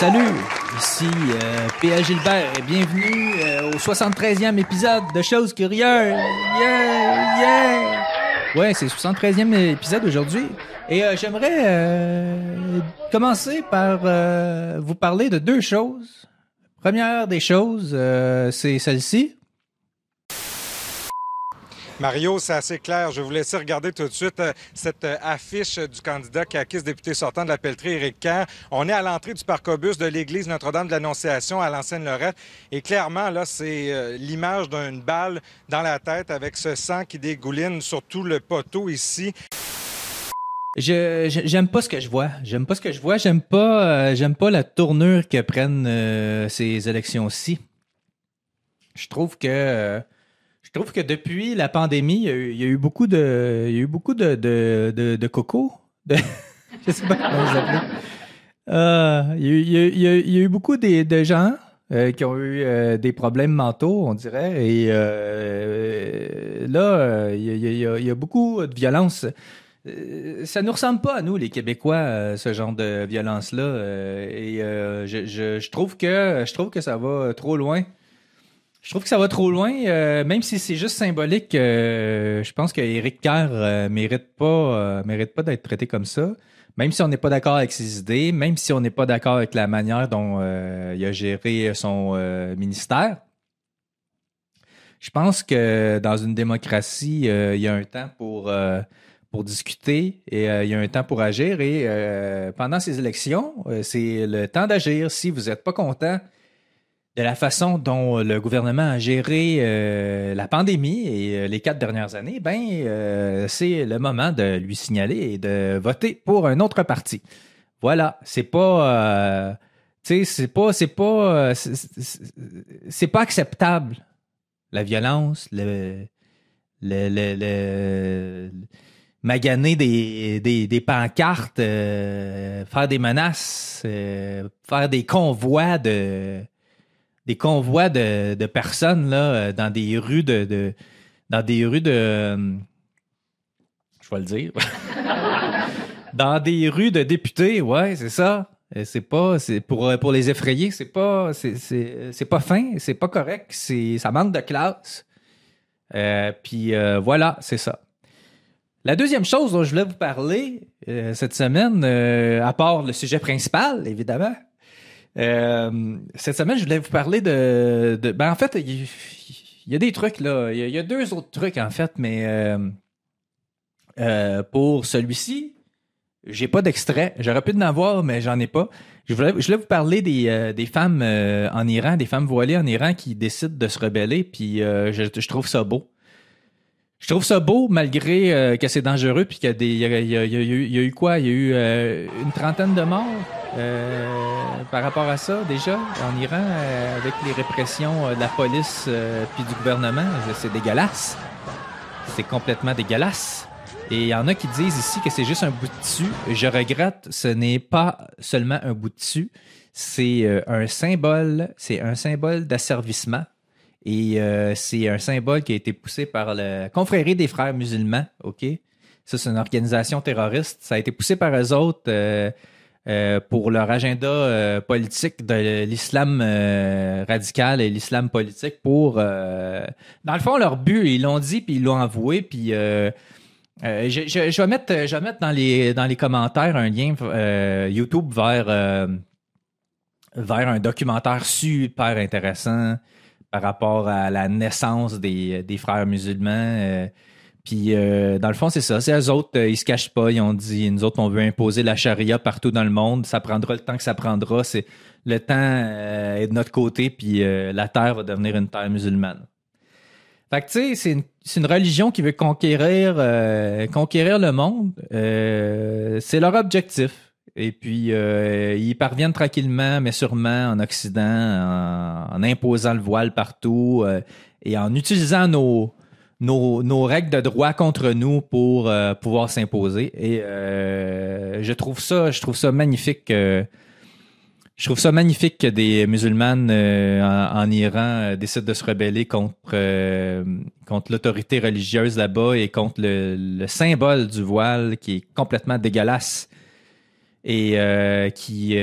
salut, ici euh, P.A. Gilbert et bienvenue euh, au 73e épisode de Choses Curieuses. Yeah, yeah! Ouais, c'est le 73e épisode aujourd'hui. Et euh, j'aimerais euh, commencer par euh, vous parler de deux choses. Première des choses, c'est celle-ci. Mario, c'est assez clair. Je vous laisser regarder tout de suite euh, cette euh, affiche du candidat CAQUIS député sortant de la Pelletrie, Éric Kerr. On est à l'entrée du parcobus de l'église Notre-Dame de l'Annonciation à l'ancienne Lorette. Et clairement, là, c'est euh, l'image d'une balle dans la tête avec ce sang qui dégouline sur tout le poteau ici. Je j'aime pas ce que je vois. J'aime pas ce que je vois. J'aime pas j'aime pas la tournure que prennent ces élections-ci. Je trouve que je trouve que depuis la pandémie, il y a eu, beaucoup de il y a eu beaucoup de de de, de coco. Je sais pas comment vous appelez. Euh, il, y a, eu- beaucoup de gens euh, qui ont eu euh, des problèmes mentaux, on dirait. Et euh, là, euh, il y, a- beaucoup de violence. Euh, ça nous ressemble pas à nous, les Québécois, euh, ce genre de violence-là. euh, et euh, je trouve que je trouve que ça va trop loin. Je trouve que ça va trop loin, euh, même si c'est juste symbolique. euh, je pense que Éric Kerr euh, mérite pas euh, mérite pas d'être traité comme ça. Même si on n'est pas d'accord avec ses idées, même si on n'est pas d'accord avec la manière dont il a géré son ministère. Je pense que dans une démocratie, il y a un temps pour pour discuter et il y a un temps pour agir. Et pendant ces élections, c'est le temps d'agir. Si vous n'êtes pas content de la façon dont le gouvernement a géré euh, la pandémie et euh, les quatre dernières années, ben euh, c'est le moment de lui signaler et de voter pour un autre parti. Voilà, c'est pas, euh, c'est pas, c'est pas, euh, c'est- pas acceptable la violence, le, le, maganer des, des, pancartes, euh, faire des menaces, euh, faire des convois de des convois de, personnes là euh, dans des rues de, dans des rues de euh, je vais le dire. Dans des rues de députés ouais c'est ça. Euh, c'est pas c'est pour pour les effrayer c'est pas c'est pas fin c'est pas correct c'est ça manque de classe. Puis voilà c'est ça. La deuxième chose dont je voulais vous parler cette semaine à part le sujet principal évidemment euh, cette semaine, je voulais vous parler de. ben, en fait, il y, a des trucs, là. Il y a, deux autres trucs, en fait, mais euh, euh, pour celui-ci, j'ai pas d'extrait. J'aurais pu en avoir, mais j'en ai pas. Je voulais, vous parler des, femmes en Iran, des femmes voilées en Iran qui décident de se rebeller, puis je, trouve ça beau. Je trouve ça beau malgré que c'est dangereux puis qu'il y a eu, quoi? Il y a eu une trentaine de morts? Par rapport à ça déjà en Iran euh, avec les répressions euh, de la police euh, puis du gouvernement c'est dégueulasse. C'est complètement dégueulasse. Et il y en a qui disent ici que c'est juste un bout de dessus je regrette ce n'est pas seulement un bout de dessus c'est euh, un symbole c'est un symbole d'asservissement. Et euh, c'est un symbole qui a été poussé par la confrérie des frères musulmans, OK? Ça, c'est une organisation terroriste. Ça a été poussé par eux autres euh, euh, pour leur agenda euh, politique de l'islam euh, radical et l'islam politique pour... dans le fond, leur but, ils l'ont dit, puis ils l'ont avoué, puis... je, je- vais mettre, je vais mettre dans les, dans les commentaires un lien YouTube vers, vers un documentaire super intéressant par rapport à la naissance des, des frères musulmans. Puis, euh, dans le fond, c'est ça. C'est eux autres, euh, ils se cachent pas. Ils ont dit, nous autres, on veut imposer la charia partout dans le monde. Ça prendra le temps que ça prendra. C'est le temps euh, est de notre côté, puis euh, la terre va devenir une terre musulmane. Fait que, tu sais, c'est une, une religion qui veut conquérir, conquérir le monde. C'est leur objectif. Et puis, ils parviennent tranquillement, mais sûrement en Occident, en, imposant le voile partout et en utilisant nos, nos, règles de droit contre nous pour euh, pouvoir s'imposer. Et euh, je trouve ça, je trouve ça magnifique. je trouve ça magnifique que des musulmanes euh, en, Iran décident de se rebeller contre, contre l'autorité religieuse là-bas et contre le, le symbole du voile qui est complètement dégueulasse et qui,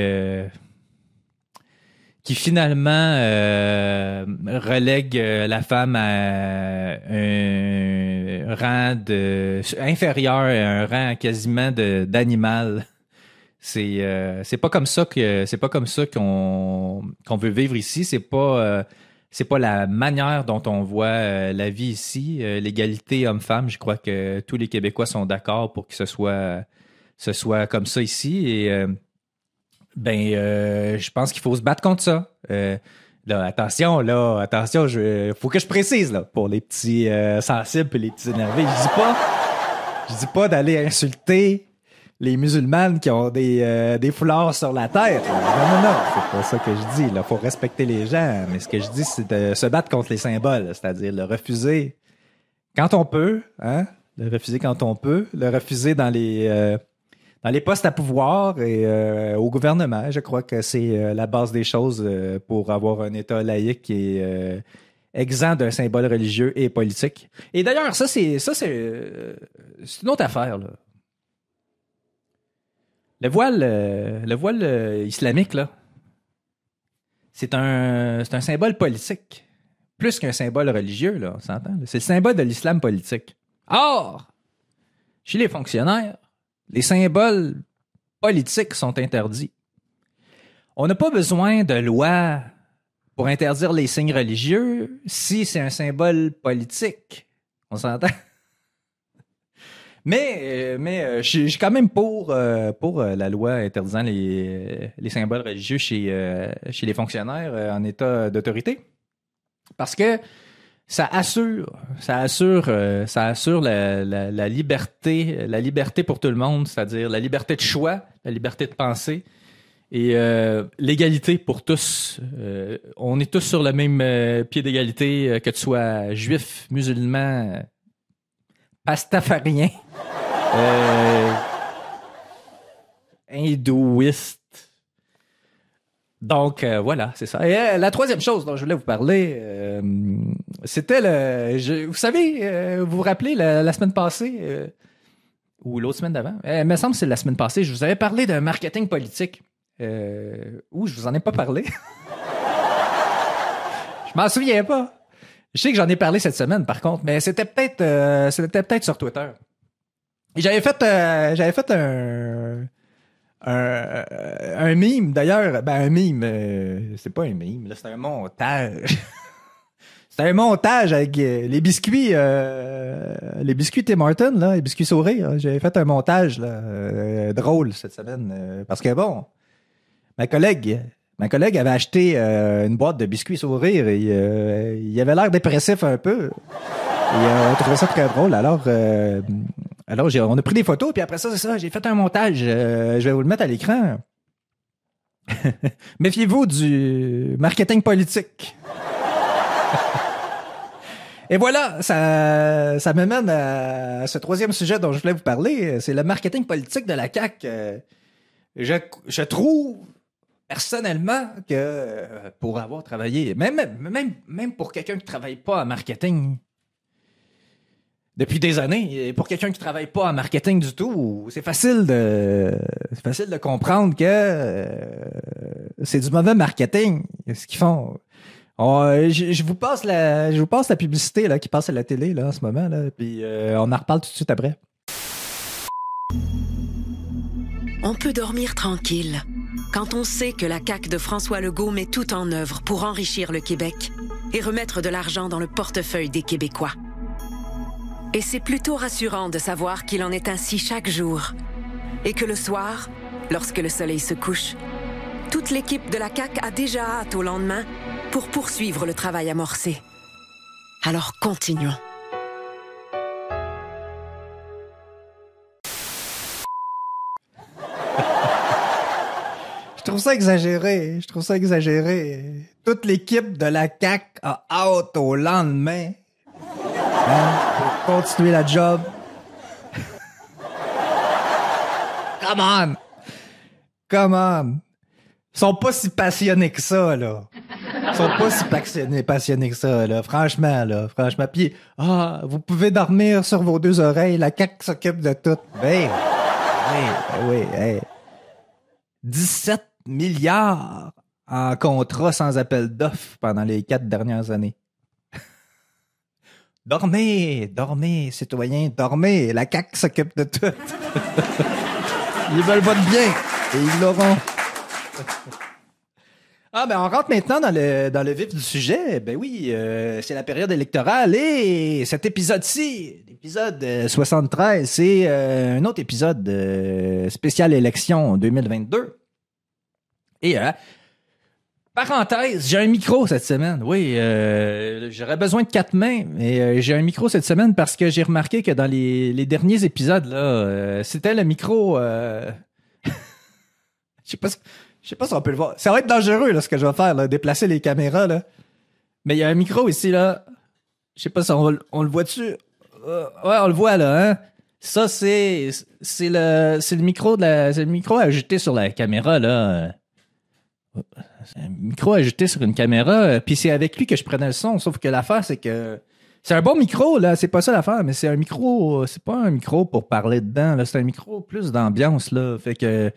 qui finalement euh, relègue euh, la femme à un rang de inférieur à un rang quasiment d'animal. C'est euh, c'est pas comme ça que c'est pas comme ça qu'on qu'on veut vivre ici. C'est pas c'est pas la manière dont on voit la vie ici. L'égalité homme-femme, je crois que tous les Québécois sont d'accord pour que ce soit ce soit comme ça ici ben, euh, je pense qu'il faut se battre contre ça. Euh, là, attention, là, attention, je, faut que je précise là pour les petits euh, sensibles et les petits énervés. Je dis pas, je dis pas d'aller insulter les musulmanes qui ont des, des foulards sur la tête. Non, non, non, c'est pas ça que je dis. Il faut respecter les gens. Mais ce que je dis, c'est de se battre contre les symboles, c'est-à-dire le refuser quand on peut, hein, le refuser quand on peut, le refuser dans les les postes à pouvoir et euh, au gouvernement. Je crois que c'est euh, la base des choses euh, pour avoir un État laïque qui est exempt d'un symbole religieux et politique. Et d'ailleurs, ça, c'est ça, c'est une autre affaire. Le voile, le voile islamique, là, c'est un, un symbole politique. Plus qu'un symbole religieux, là, on s'entend. C'est le symbole de l'islam politique. Or, chez les fonctionnaires, les symboles politiques sont interdits. On n'a pas besoin de loi pour interdire les signes religieux si c'est un symbole politique. On s'entend? Mais, euh, mais euh, je suis quand même pour, euh, pour la loi interdisant les, les symboles religieux chez, chez les fonctionnaires en état d'autorité. Parce que ça assure, ça assure, euh, ça assure la, liberté, la liberté pour tout le monde, c'est-à-dire la liberté de choix, la liberté de penser et euh, l'égalité pour tous. Euh, on est tous sur le même pied d'égalité, que tu sois juif, musulman, pastafarien, hindouiste donc euh, voilà, c'est ça. Et euh, la troisième chose dont je voulais vous parler, euh, c'était le. vous savez, vous vous rappelez la, semaine passée ou l'autre semaine d'avant? Il me semble que c'est la semaine passée. Je vous avais parlé de marketing politique. ou je vous en ai pas parlé. je m'en souviens pas. Je sais que j'en ai parlé cette semaine, par contre, mais c'était peut-être, c'était peut-être sur Twitter. J'avais fait, j'avais fait un un, un mime, d'ailleurs, ben un mime, euh, c'est pas un mime, c'est un montage. c'est un montage avec euh, les biscuits, euh, les biscuits Tim Martin, là, les biscuits sourires. J'avais fait un montage drôle cette semaine, parce que bon, ma collègue, ma collègue avait acheté une boîte de biscuits sourires et il avait l'air dépressif un peu. Et on trouvait ça très drôle. Alors, alors, on a pris des photos, puis après ça, c'est ça, j'ai fait un montage. Euh, je vais vous le mettre à l'écran. Méfiez-vous du marketing politique. Et voilà, ça, ça à ce troisième sujet dont je voulais vous parler. C'est le marketing politique de la CAQ. Euh, je, trouve personnellement que pour avoir travaillé, même, même, même pour quelqu'un qui ne travaille pas en marketing, depuis des années. Et pour quelqu'un qui travaille pas en marketing du tout, c'est facile de c'est facile de comprendre que euh, c'est du mauvais marketing ce qu'ils font. je, vous passe la je vous passe la publicité là qui passe à la télé là en ce moment là, puis euh, on en reparle tout de suite après. On peut dormir tranquille quand on sait que la CAQ de François Legault met tout en œuvre pour enrichir le Québec et remettre de l'argent dans le portefeuille des Québécois. Et c'est plutôt rassurant de savoir qu'il en est ainsi chaque jour. Et que le soir, lorsque le soleil se couche, toute l'équipe de la CAC a déjà hâte au lendemain pour poursuivre le travail amorcé. Alors continuons. Je trouve ça exagéré. Je trouve ça exagéré. Toute l'équipe de la CAC a hâte au lendemain. Hein? Continuer la job. Come on! Come on! Ils sont pas si passionnés que ça, là. Ils sont pas si passionnés, passionnés que ça, là. Franchement, là. Franchement. Puis, ah, vous pouvez dormir sur vos deux oreilles. La CAQ s'occupe de tout. Ben, oui, oui, 17 milliards en contrat sans appel d'offres pendant les quatre dernières années. Dormez, dormez, citoyens, dormez. La CAQ s'occupe de tout. ils veulent votre bien et ils l'auront. Ah ben on rentre maintenant dans le dans le vif du sujet. Ben oui, euh, c'est la période électorale et cet épisode-ci, l'épisode 73, c'est euh, un autre épisode euh, spécial élection 2022. Et parenthèse, j'ai un micro cette semaine. Oui, j'aurais besoin de quatre mains, mais j'ai un micro cette semaine parce que j'ai remarqué que dans les, derniers épisodes là, c'était le micro. Je sais pas. Je sais pas si on peut le voir. Ça va être dangereux, là, ce que je vais faire, déplacer les caméras, là. Mais il y a un micro ici, là. Je sais pas si on, le voit dessus. Euh, ouais, on le voit, là, hein. Ça, c'est, c'est le, c'est le micro de la, c'est le micro ajouté sur la caméra, là. Un micro ajouté sur une caméra, puis c'est avec lui que je prenais le son, sauf que l'affaire, c'est que c'est un bon micro, là, c'est pas ça l'affaire, mais c'est un micro, c'est pas un micro pour parler dedans, là, c'est un micro plus d'ambiance, là. Fait que,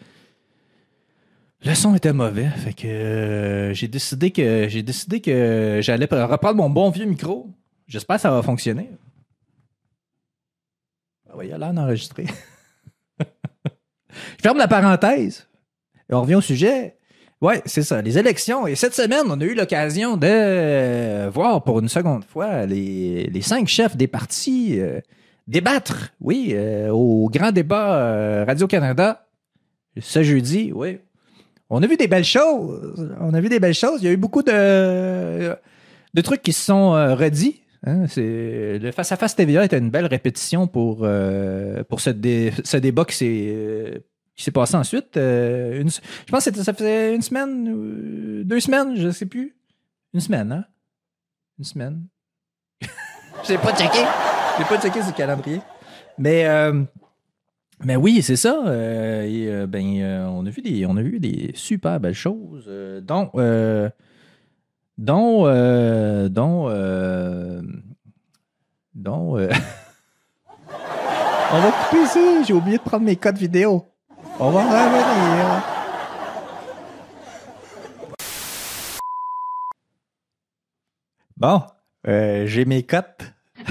le son était mauvais, fait que euh, j'ai décidé que j'ai décidé que j'allais reprendre mon bon vieux micro. J'espère que ça va fonctionner. Ah oui, il a l'air d'enregistrer. Je ferme la parenthèse. Et on revient au sujet. Ouais, c'est ça, les élections. Et cette semaine, on a eu l'occasion de voir pour une seconde fois les, cinq chefs des partis euh, débattre, oui, euh, au grand débat Radio-Canada ce jeudi, oui, on a vu des belles choses. On a vu des belles choses. Il y a eu beaucoup de, de trucs qui se sont euh, redits. Hein. Le face-à-face TVA était une belle répétition pour, euh, pour ce, ce débat qui s'est, euh, qui s'est passé ensuite. je pense que ça faisait une semaine, deux semaines, je ne sais plus. Une semaine, hein? Une semaine. Je n'ai pas checké. J'ai pas checké ce calendrier. Mais mais oui, c'est ça. Euh, et, euh, ben, euh, on a vu des, on a vu des super belles choses, dont, dont, dont, dont. on va couper ici. J'ai oublié de prendre mes codes vidéo. On va revenir. Bon, j'ai mes cotes.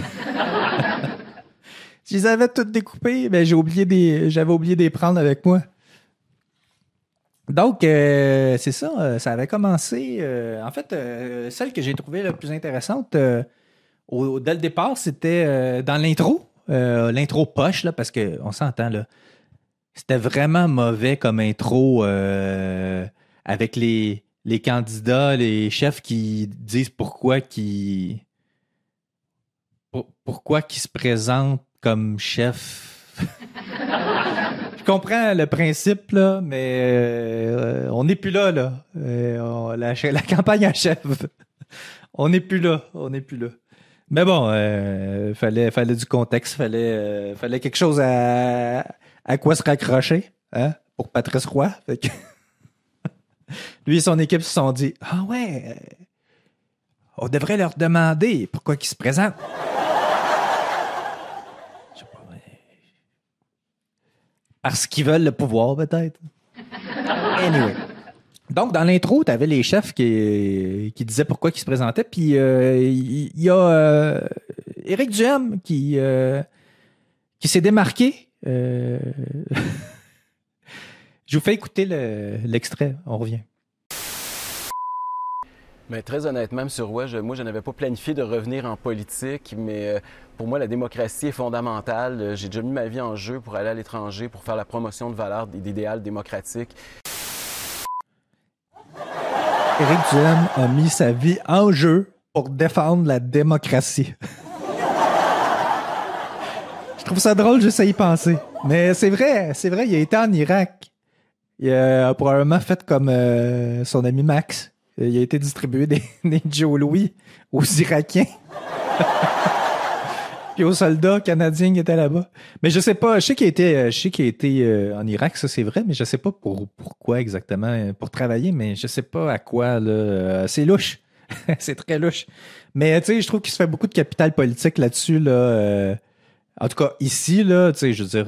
Je les avais toutes découpées, mais j'ai oublié des, j'avais oublié de les prendre avec moi. Donc, euh, c'est ça, euh, ça avait commencé. Euh, en fait, celle que j'ai trouvée la plus intéressante au, dès le départ, c'était dans l'intro. l'intro poche, là, parce qu'on s'entend, là. C'était vraiment mauvais comme intro avec les, les candidats, les chefs qui disent pourquoi qui pourquoi qui se présentent comme chef. je comprends le principe, là, mais euh, on n'est plus là, là. Euh, la, campagne achève. on n'est plus là. On n'est plus là. Mais bon, euh, fallait, fallait du contexte, fallait, fallait quelque chose à, à quoi se raccrocher, hein, pour Patrice Roy? Lui et son équipe se sont dit, ah ouais, on devrait leur demander pourquoi ils se présentent. Parce qu'ils veulent le pouvoir, peut-être. Anyway. Donc, dans l'intro, tu avais les chefs qui, qui disaient pourquoi ils se présentaient. Puis, euh, il y, a euh, Éric Duhem qui, euh, qui s'est démarqué. Je vous fais écouter l'extrait. On revient. Mais très honnêtement, M. Roy, moi, je n'avais pas planifié de revenir en politique, mais euh, pour moi, la démocratie est fondamentale. Euh, j'ai déjà mis ma vie en jeu pour aller à l'étranger, pour faire la promotion de valeurs et d'idéal démocratiques. Éric Duhem a mis sa vie en jeu pour défendre la démocratie. trouve ça drôle juste à y penser. Mais c'est vrai, c'est vrai, il a été en Irak. Il a probablement fait comme euh, son ami Max il a été distribué des, Joe Louis aux Irakiens. Puis aux soldats canadiens qui étaient là-bas. Mais je sais pas, je sais qu'il a été, je sais qu'il euh, en Irak, ça c'est vrai, mais je sais pas pour pourquoi exactement, pour travailler, mais je sais pas à quoi, là. Euh, c'est louche. c'est très louche. Mais tu sais, je trouve qu'il se fait beaucoup de capital politique là-dessus, là. Euh, en tout cas, ici, là, tu sais, je veux dire,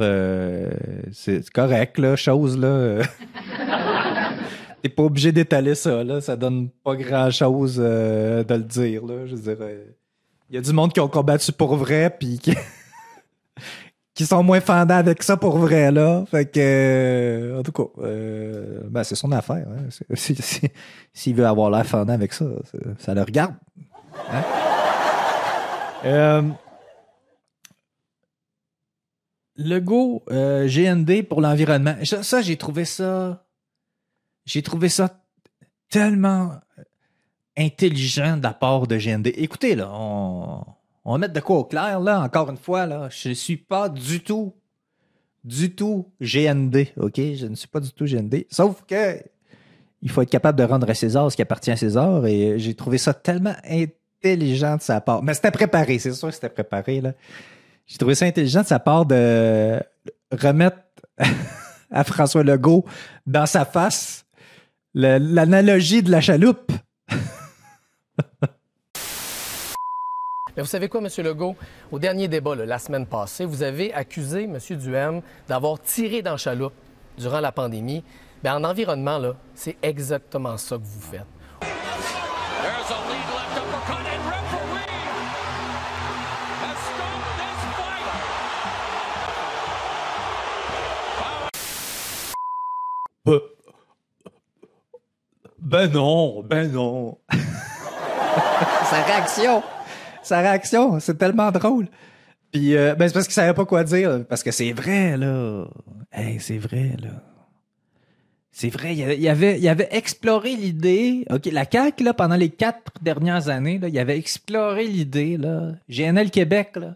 c'est correct, là, chose, là. T'es pas obligé d'étaler ça, là. Ça donne pas grand-chose euh, de le dire, là. Je dirais. Il y a du monde qui ont combattu pour vrai, puis qui... sont moins fendants avec ça pour vrai, là. Fait que, euh, en tout cas, euh, ben, c'est son affaire. Hein. S'il si, si, veut avoir l'air fendant avec ça, ça le regarde. Hein? Euh, le go euh, GND pour l'environnement. Ça, j'ai trouvé ça. J'ai trouvé ça tellement intelligent de la part de GND. Écoutez, là, on, va mettre de quoi au clair, là, encore une fois, là. Je ne suis pas du tout, du tout GND, OK? Je ne suis pas du tout GND. Sauf que il faut être capable de rendre à César ce qui appartient à César et j'ai trouvé ça tellement intelligent de sa part. Mais c'était préparé, c'est sûr que c'était préparé, là. J'ai trouvé ça intelligent de sa part de remettre à François Legault dans sa face l'analogie de la chaloupe. Mais vous savez quoi, M. Legault? Au dernier débat, la semaine passée, vous avez accusé M. Duhem d'avoir tiré dans le chaloupe durant la pandémie. Bien, en environnement, c'est exactement ça que vous faites. Ben, ben non, ben non. Sa réaction, sa réaction, c'est tellement drôle. Puis, euh, ben c'est parce qu'il savait pas quoi dire, parce que c'est vrai, là. Hey, c'est vrai, là. C'est vrai, il avait, il avait exploré l'idée. OK, la CAQ, là, pendant les quatre dernières années, là, il avait exploré l'idée, là. GNL Québec, là.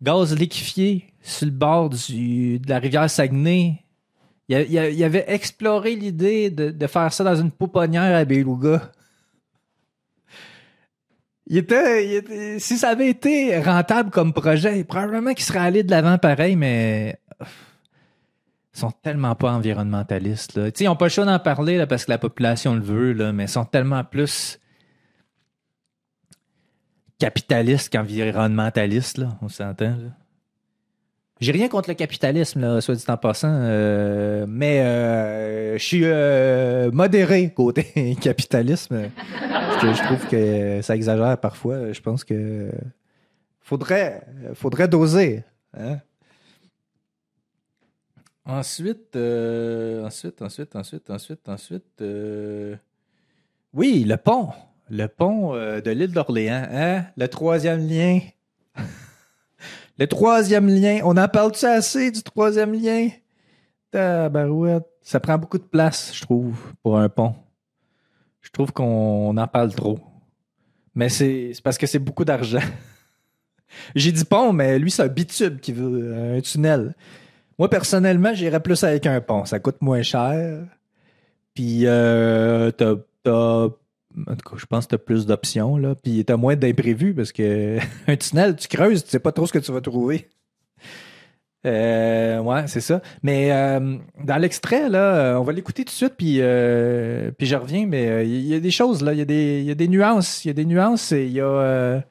Gaz liquéfié sur le bord du, de la rivière Saguenay il, avait exploré l'idée de, faire ça dans une pouponnière à Beluga. Il était, si ça avait été rentable comme projet, probablement qu'il serait allé de l'avant pareil, mais ils sont tellement pas environnementalistes. Là. ils n'ont pas le choix d'en parler là, parce que la population le veut, là, mais ils sont tellement plus capitalistes qu'environnementalistes, on s'entend. J'ai rien contre le capitalisme, là, soit dit en passant, euh, mais euh, je suis euh, modéré côté capitalisme. parce que je trouve que ça exagère parfois. Je pense que faudrait, faudrait doser. Hein. Ensuite, ensuite, ensuite, ensuite, ensuite, ensuite. Oui, le pont. Le pont de l'île d'Orléans. Hein? Le troisième lien. Le troisième lien, on en parle-tu assez du troisième lien? Tabarouette. Ça prend beaucoup de place, je trouve, pour un pont. Je trouve qu'on en parle trop. Mais c'est parce que c'est beaucoup d'argent. J'ai dit pont, mais lui, c'est un bitube qui veut un tunnel. Moi, personnellement, j'irais plus avec un pont. Ça coûte moins cher. Puis, euh, t'as en tout cas, je pense que tu as plus d'options, là. Puis tu as moins d'imprévus parce que un tunnel, tu creuses, tu sais pas trop ce que tu vas trouver. Euh, ouais, c'est ça. Mais euh, dans l'extrait, là, on va l'écouter tout de suite, puis, euh, puis je reviens, mais il y a des choses, là. Il y, a des, y a des nuances. Il y a des nuances et il y a.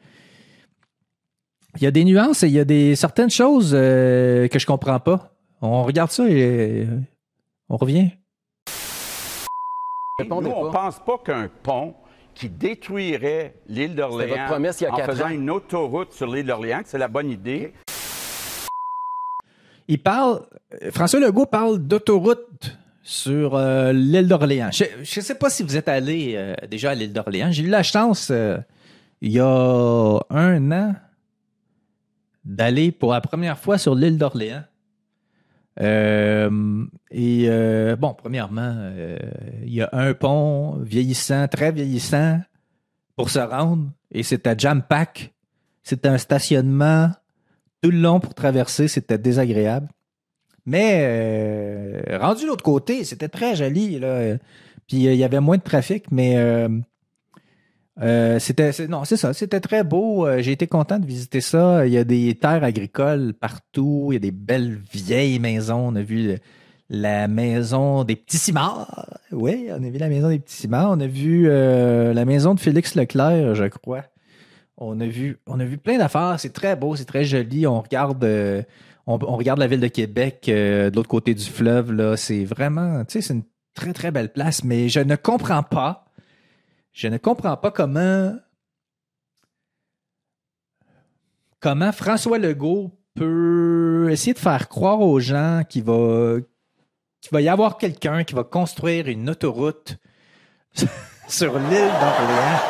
il y a des nuances et il y a des certaines choses que je comprends pas. On regarde ça et on revient. Nous, on ne pense pas qu'un pont qui détruirait l'île d'Orléans en faisant une autoroute sur l'île d'Orléans, c'est la bonne idée. Il parle, François Legault parle d'autoroute sur euh, l'île d'Orléans. Je ne sais pas si vous êtes allé euh, déjà à l'île d'Orléans. J'ai eu la chance euh, il y a un an d'aller pour la première fois sur l'île d'Orléans. Euh, et euh, bon, premièrement, euh, il y a un pont vieillissant, très vieillissant, pour se rendre, et c'était jam pack. C'était un stationnement tout le long pour traverser, c'était désagréable. Mais rendu de l'autre côté, c'était très joli. Là. Puis il y avait moins de trafic, mais euh, c'était non, c'est ça, c'était très beau. Euh, j'ai été content de visiter ça. Il y a des terres agricoles partout, il y a des belles vieilles maisons. On a vu la maison des petits cimards. Oui, on a vu la maison des petits cimards. On a vu euh, la maison de Félix Leclerc, je crois. On a vu, on a vu plein d'affaires. C'est très beau, c'est très joli. On regarde, on, regarde la ville de Québec de l'autre côté du fleuve. C'est vraiment, tu sais, c'est une très, très belle place, mais je ne comprends pas, je ne comprends pas comment, comment François Legault peut essayer de faire croire aux gens qu'il va, qu'il va y avoir quelqu'un qui va construire une autoroute sur l'île d'Orléans.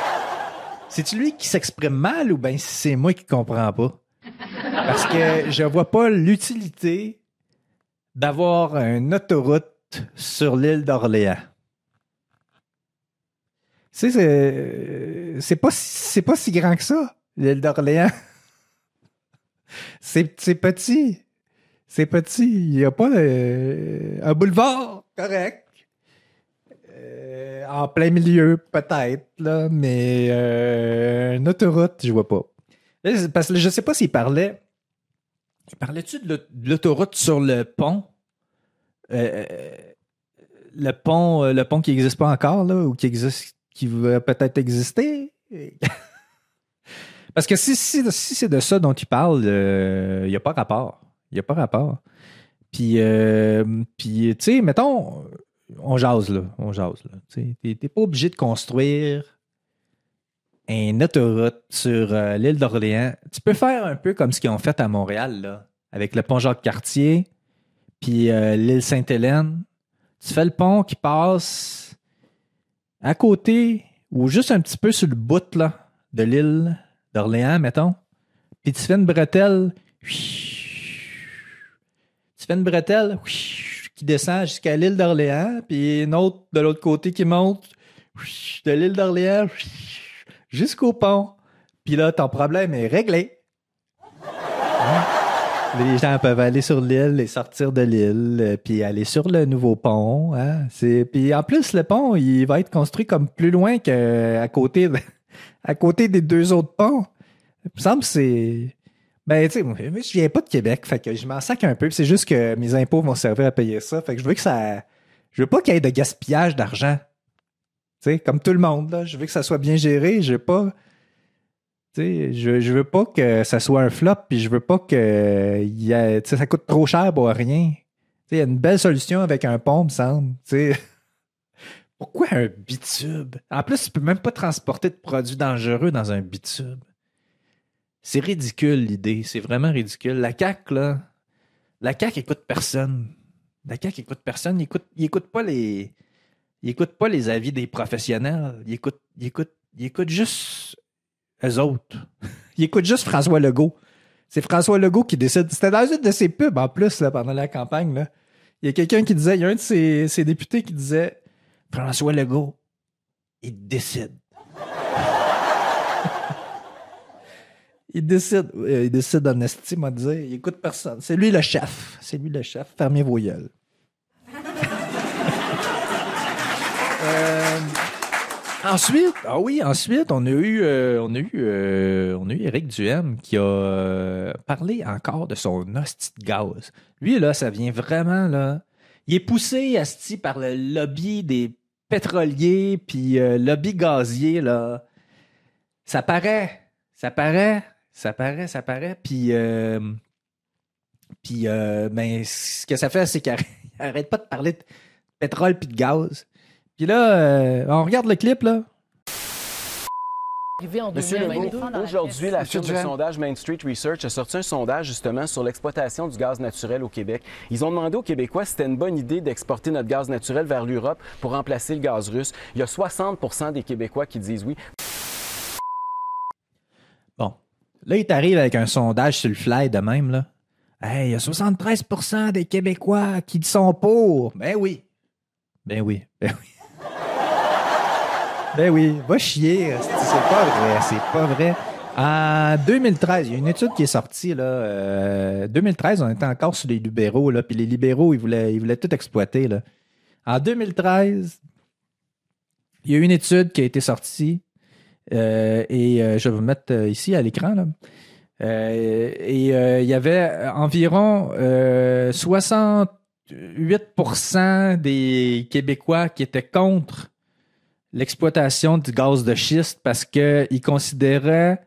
C'est lui qui s'exprime mal ou bien c'est moi qui comprends pas? Parce que je vois pas l'utilité d'avoir une autoroute sur l'île d'Orléans. Tu sais, c'est pas, c'est pas si grand que ça, l'île d'Orléans. C'est petit. C'est petit. Il n'y a pas euh, un boulevard correct. Euh, en plein milieu, peut-être, là, mais euh, une autoroute, je vois pas. Parce que je sais pas s'il parlait. Parlais-tu de l'autoroute sur le pont? le pont, le pont qui n'existe pas encore, là, ou qui existe, qui va peut-être exister? Parce que si, si, c'est de ça dont tu parles, il euh, n'y a pas rapport. Il n'y a pas rapport. Puis, euh, puis tu sais, mettons, on jase là. On jase là. Tu n'es pas obligé de construire une autoroute sur euh, l'île d'Orléans. Tu peux faire un peu comme ce qu'ils ont fait à Montréal, là, avec le pont Jacques-Cartier, puis l'île Sainte-Hélène. Tu fais le pont qui passe à côté ou juste un petit peu sur le bout là, de l'île d'Orléans, mettons, puis tu fais une bretelle, tu fais une bretelle qui descend jusqu'à l'île d'Orléans, puis une autre de l'autre côté qui monte de l'île d'Orléans jusqu'au pont. Puis là, ton problème est réglé. Les gens peuvent aller sur l'île et sortir de l'île, euh, puis aller sur le nouveau pont. Hein? Puis en plus, le pont, il va être construit comme plus loin qu'à côté à côté des deux autres ponts. Il me semble que c'est. Ben, tu sais, je viens pas de Québec, fait que je m'en sac un peu. C'est juste que mes impôts vont servir à payer ça. Fait que je veux que ça. Je veux pas qu'il y ait de gaspillage d'argent. Tu sais, comme tout le monde, là. Je veux que ça soit bien géré. Je veux pas. Je, veux pas que ça soit un flop, puis je veux pas que ça coûte trop cher pour rien. Il y a une belle solution avec un pont, me semble. Pourquoi un bitube? En plus, tu peux même pas transporter de produits dangereux dans un bitube. C'est ridicule l'idée, c'est vraiment ridicule. La CAQ, là, la CAQ écoute personne. La CAQ écoute personne, il écoute, il écoute pas les. Il écoute pas les avis des professionnels. Il écoute, il écoute, il écoute juste eux autres. il écoute juste François Legault. C'est François Legault qui décide. C'était dans une de ses pubs en plus là, pendant la campagne. Là. Il y a quelqu'un qui disait, il y a un de ses, députés qui disait François Legault, il décide. il décide. Euh, il décide en estime, à dire. Il écoute personne. C'est lui le chef. C'est lui le chef. Fermez vos. Ensuite, ah oui, ensuite, on a eu, euh, on a eu, on a eu Éric Duhem qui a parlé encore de son hostie de gaz. Lui, là, ça vient vraiment, là, il est poussé asti par le lobby des pétroliers puis euh, lobby gazier là. Ça paraît, ça paraît, ça paraît, ça paraît. Puis euh, puis euh, ben ce que ça fait c'est qu'il arrête pas de parler de pétrole puis de gaz. Puis là on regarde le clip là. Monsieur Legault, aujourd'hui, la firme de sondage Main Street Research a sorti un sondage justement sur l'exploitation du gaz naturel au Québec. Ils ont demandé aux Québécois si c'était une bonne idée d'exporter notre gaz naturel vers l'Europe pour remplacer le gaz russe. Il y a 60% des Québécois qui disent oui. Bon, là, il t'arrive avec un sondage sur le fly de même, là. Hey, il y a 73% des Québécois qui sont pour. Ben oui. Ben oui. Ben oui. Ben oui, va chier. C'est pas vrai, c'est pas vrai. En 2013, il y a une étude qui est sortie. Là, 2013, euh, on était encore sur les libéraux. Là, puis les libéraux, ils voulaient, ils voulaient tout exploiter. Là. En 2013, il y a une étude qui a été sortie. Euh, et euh, je vais vous mettre ici à l'écran. et il y avait environ 68% des Québécois qui étaient contre l'exploitation du gaz de schiste parce qu'ils considéraient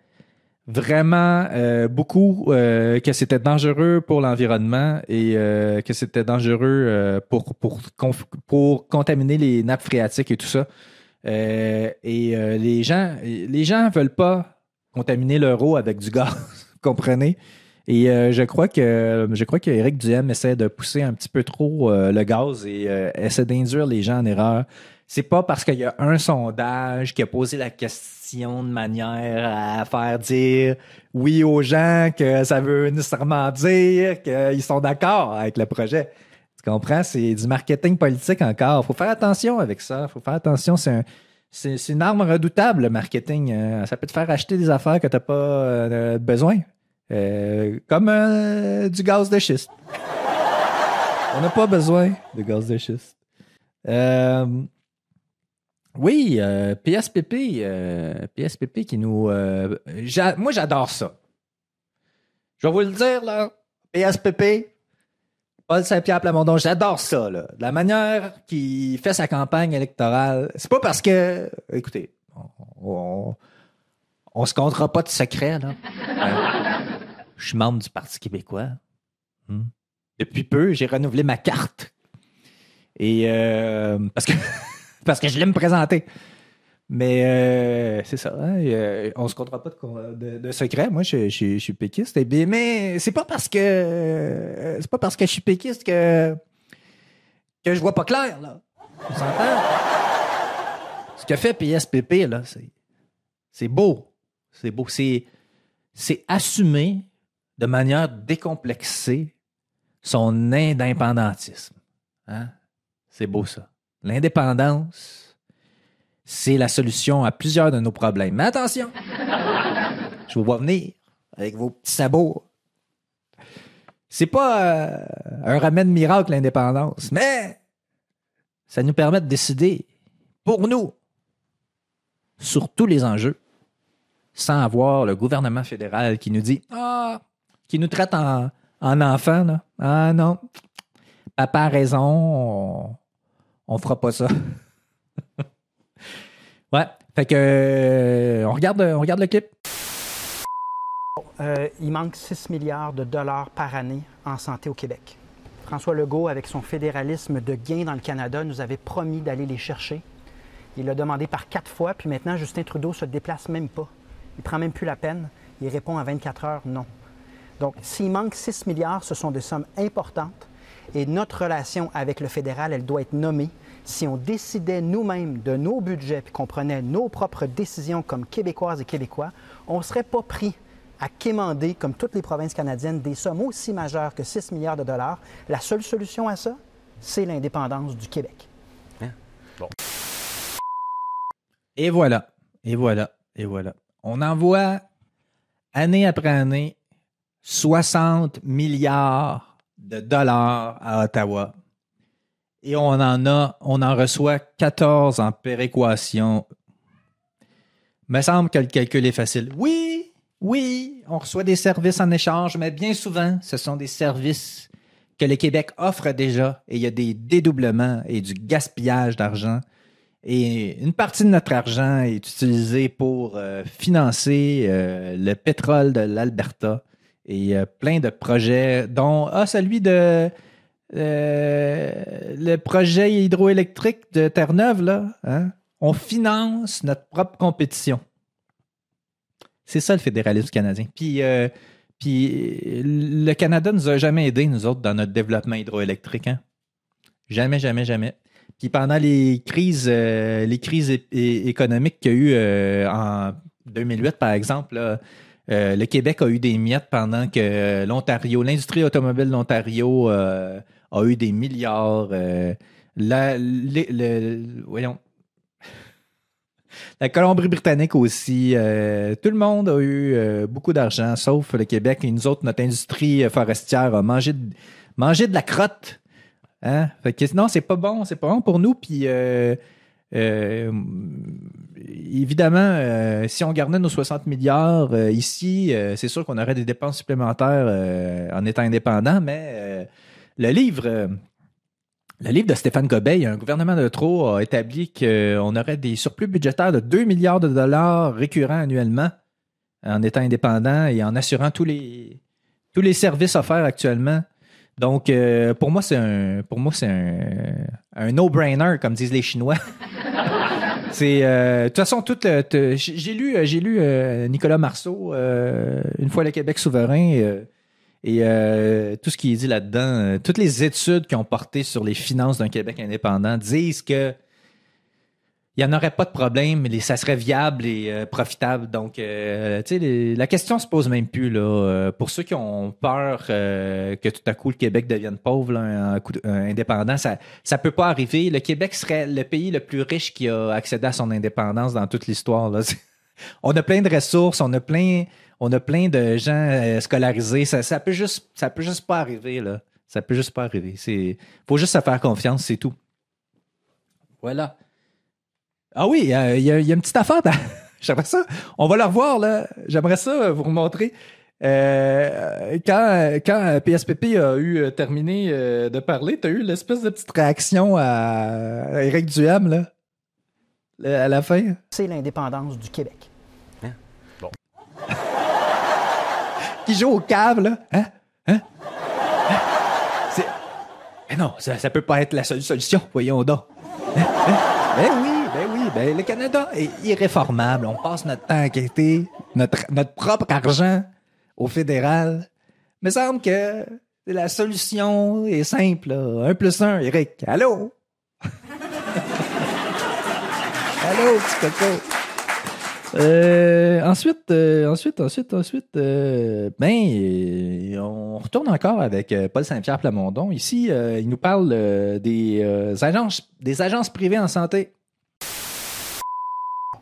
vraiment euh, beaucoup euh, que c'était dangereux pour l'environnement et euh, que c'était dangereux pour, pour, pour contaminer les nappes phréatiques et tout ça. et les gens les gens veulent pas contaminer leur eau avec du gaz, comprenez? Et je crois que je crois Duhem essaie de pousser un petit peu trop le gaz et essaie d'induire les gens en erreur. C'est pas parce qu'il y a un sondage qui a posé la question de manière à faire dire oui aux gens que ça veut nécessairement dire qu'ils sont d'accord avec le projet. Tu comprends? C'est du marketing politique encore. faut faire attention avec ça. faut faire attention. C'est une arme redoutable, le marketing. Euh, ça peut te faire acheter des affaires que tu n'as pas euh, besoin. Euh, comme du gaz de schiste. On n'a pas besoin de gaz de schiste. Oui, euh, PSPP, euh, PSPP qui nous. Euh, moi, j'adore ça. Je vais vous le dire, là. PSPP, Paul Saint-Pierre Plamondon, j'adore ça, là. La manière qu'il fait sa campagne électorale. C'est pas parce que. Écoutez, on, on, se comptera pas de secret, là. je suis membre du Parti québécois. Hmm. Depuis peu, j'ai renouvelé ma carte. Et. parce que. parce que je l'ai me présenter. Mais euh, c'est ça. Hein, on se comptera pas de, secret. Moi, je, suis péquiste. Et bien, mais c'est pas parce que c'est pas parce que je suis péquiste que que je vois pas clair là. Ce que fait PSPP là, c'est c'est beau, c'est beau, c'est c'est assumer de manière décomplexée son indépendantisme. Hein? C'est beau ça. L'indépendance, c'est la solution à plusieurs de nos problèmes. Mais attention, je vous vois venir avec vos petits sabots. C'est pas euh, un remède miracle, l'indépendance, mais ça nous permet de décider pour nous sur tous les enjeux sans avoir le gouvernement fédéral qui nous dit Ah, qui nous traite en, en enfant. Là. Ah non, papa a raison, on fera pas ça. ouais. Fait que euh, on regarde, on regarde le clip. Euh, il manque 6 milliards de dollars par année en santé au Québec. François Legault, avec son fédéralisme de gain dans le Canada, nous avait promis d'aller les chercher. Il l'a demandé par quatre fois, puis maintenant, Justin Trudeau se déplace même pas. Il prend même plus la peine. Il répond à 24 heures non. Donc, s'il manque 6 milliards, ce sont des sommes importantes. Et notre relation avec le fédéral, elle doit être nommée si on décidait nous-mêmes de nos budgets et qu'on prenait nos propres décisions comme Québécoises et Québécois, on ne serait pas pris à quémander, comme toutes les provinces canadiennes, des sommes aussi majeures que 6 milliards de dollars. La seule solution à ça, c'est l'indépendance du Québec. Hein? Et voilà, et voilà, et voilà. On envoie année après année 60 milliards de dollars à Ottawa et on en a, on en reçoit 14 en péréquation. Me semble que le calcul est facile. Oui, oui, on reçoit des services en échange, mais bien souvent, ce sont des services que le Québec offre déjà et il y a des dédoublements et du gaspillage d'argent. Et une partie de notre argent est utilisée pour euh, financer euh, le pétrole de l'Alberta et euh, plein de projets, dont ah, celui de euh, le projet hydroélectrique de Terre-Neuve, là, hein, on finance notre propre compétition. C'est ça le fédéralisme canadien. Puis, euh, puis le Canada nous a jamais aidés, nous autres, dans notre développement hydroélectrique. Hein. Jamais, jamais, jamais. Puis pendant les crises, euh, les crises économiques qu'il y a eu en 2008, par exemple, le Québec a eu des miettes pendant que l'Ontario, l'industrie automobile de l'Ontario a eu des milliards. Euh, la, voyons. La Colombie-Britannique aussi. Euh, tout le monde a eu euh, beaucoup d'argent, sauf le Québec. Et nous autres, notre industrie forestière a mangé de, mangé de la crotte. Hein? Non, c'est pas bon. C'est pas bon pour nous. Puis, évidemment, si on gardait nos 60 milliards ici, c'est sûr qu'on aurait des dépenses supplémentaires en étant indépendant, mais le livre, euh, le livre de Stéphane Gobeil, Un gouvernement de trop, a établi qu'on aurait des surplus budgétaires de 2 milliards de dollars récurrents annuellement en étant indépendant et en assurant tous les, tous les services offerts actuellement. Donc, euh, pour moi, c'est un, pour moi, c'est un, no-brainer, comme disent les Chinois. c'est, euh, de toute façon, tout j'ai lu, j'ai lu Nicolas Marceau, une fois le Québec souverain, et tout ce qui est dit là-dedans, toutes les études qui ont porté sur les finances d'un Québec indépendant disent que il n'y en aurait pas de problème, mais ça serait viable et euh, profitable. Donc, euh, sais, la question se pose même plus. Là. Euh, pour ceux qui ont peur que tout à coup le Québec devienne pauvre, indépendant, ça ne peut pas arriver. Le Québec serait le pays le plus riche qui a accédé à son indépendance dans toute l'histoire. on a plein de ressources, on a plein, on a plein de gens scolarisés. Ça, ça peut juste, ça peut juste pas arriver. Là. Ça peut juste pas arriver. Il faut juste se faire confiance, c'est tout. Voilà. Ah oui, il y, a, une petite affaire. J'aimerais ça. On va la revoir, là. J'aimerais ça vous montrer. Euh, quand, quand PSPP a eu euh, terminé euh, de parler, tu as eu l'espèce de petite réaction à Éric Duham, là, à la fin? C'est l'indépendance du Québec. Hein? Bon. Joue au câble, là. Hein? Hein? hein? Mais non, ça, ça peut pas être la seule solution, voyons donc. Hein? hein? Ben oui, ben oui, ben le Canada est irréformable. On passe notre temps à quitter notre, notre propre argent au fédéral. Il me semble que la solution est simple. Un plus un, Eric. Allô? Allô, petit coco? Euh, ensuite, euh, ensuite, ensuite, ensuite, euh, ben, on retourne encore avec Paul Saint-Pierre Plamondon. Ici, il nous parle des agences, des agences privées en santé.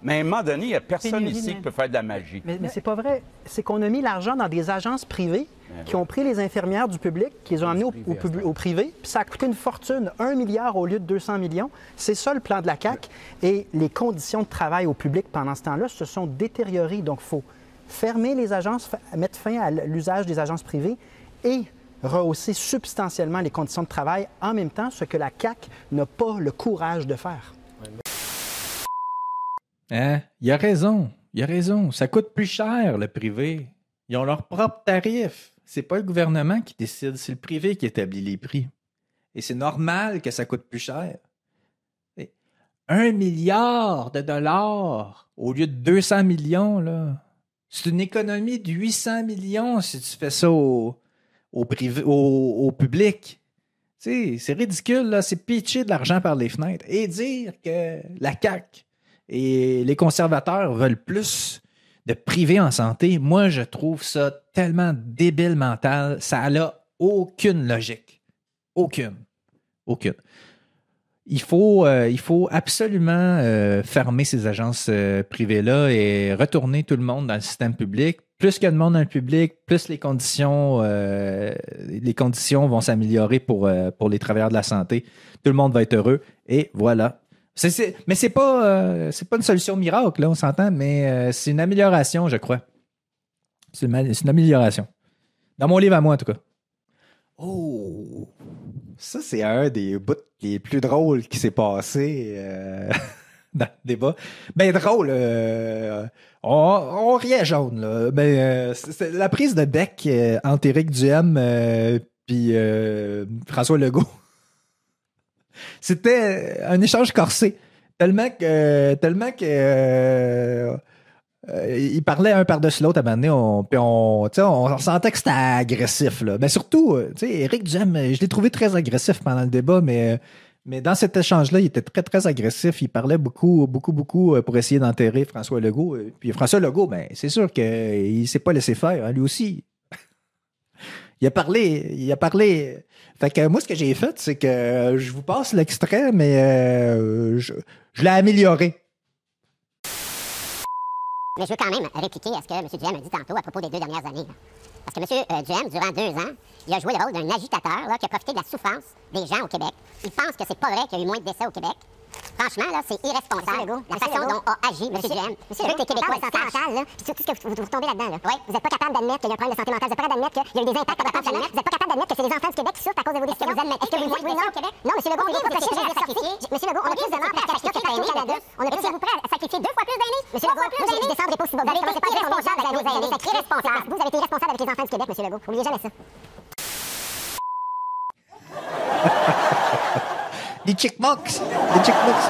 Mais à un moment donné, il n'y a personne ici qui peut faire de la magie. Mais, c'est pas vrai. C'est qu'on a mis l'argent dans des agences privées qui ont pris les infirmières du public, qui les ont amenées au, privé, puis ça a coûté une fortune, un milliard au lieu de 200 millions. C'est ça le plan de la CAQ. Et les conditions de travail au public pendant ce temps-là se sont détériorées. Donc, il faut fermer les agences, mettre fin à l'usage des agences privées et rehausser substantiellement les conditions de travail en même temps, ce que la CAQ n'a pas le courage de faire. Hein? Il a raison. Il a raison. Ça coûte plus cher, le privé. Ils ont leur propre tarif. C'est pas le gouvernement qui décide, c'est le privé qui établit les prix. Et c'est normal que ça coûte plus cher. Un milliard de dollars au lieu de 200 millions, là. C'est une économie de 800 millions si tu fais ça au, public. c'est ridicule, là. C'est pitcher de l'argent par les fenêtres. Et dire que la CAQ et les conservateurs veulent plus de privé en santé. Moi, je trouve ça tellement débile mental. Ça n'a aucune logique. Aucune. Aucune. Il faut, euh, absolument euh, fermer ces agences euh, privées-là et retourner tout le monde dans le système public. Plus qu'il y a de monde dans le public, plus les conditions, les conditions vont s'améliorer pour les travailleurs de la santé. Tout le monde va être heureux. Et voilà, mais c'est pas, euh, c'est pas une solution miracle, là, on s'entend, mais euh, c'est une amélioration, je crois. C'est une, amélioration. Dans mon livre à moi, en tout cas. Oh! Ça, c'est un des bouts les plus drôles qui s'est passé euh, dans le débat. Ben drôle, on, riait jaune, là. Ben, la prise de bec entre Éric Duhem puis François Legault. C'était un échange corsé. Tellement que. Tellement que. Euh, euh, ils parlaient un par-dessus l'autre à un moment donné, on, puis on, on sentait que c'était agressif. Mais surtout, euh, Éric Duhem, je l'ai trouvé très agressif pendant le débat, mais, mais dans cet échange-là, il était très, très agressif. Il parlait beaucoup, beaucoup, beaucoup pour essayer d'enterrer François Legault. Puis François Legault, ben, c'est sûr qu'il ne s'est pas laissé faire, hein, lui aussi. Il a parlé, il a parlé fait que moi, ce que j'ai fait, c'est que je vous passe l'extrait, mais euh, je, l'ai amélioré. Mais je veux quand même répliquer à ce que M. Duhem a dit tantôt à propos des deux dernières années. Parce que M. Euh, durant deux ans, il a joué le rôle d'un agitateur qui a profité de la souffrance des gens au Québec. Il pense que c'est pas vrai qu'il y a eu moins de décès au Québec. Franchement, là, c'est irresponsable. La façon dont a agi M. Duhem. Monsieur Legault, les Québécois santé mentale, là, puis surtout ce que vous, vous, tombez là-dedans, là. Vous n'êtes pas capable d'admettre qu'il y a un problème de santé mentale. Vous n'êtes pas capable d'admettre qu'il y a eu des impacts par Vous n'êtes pas capable d'admettre que c'est les enfants du Québec qui souffrent à cause de vos décisions. Est-ce que vous dites oui, non? Non, M. Legault, vous êtes prêt à sacrifier. M. Legault, on a plus de morts à sacrifier au Canada. On a plus de prêt à sacrifier deux fois plus d'aînés. M. Legault, moi, je descendrai pas aussi bas. Vous avez été irresponsable avec nos aînés. C'est irresponsable. Vous avez été irresponsable avec les enfants du Québec, M. Legault. Oubliez jamais ça. Les chickbox. Les chickbox.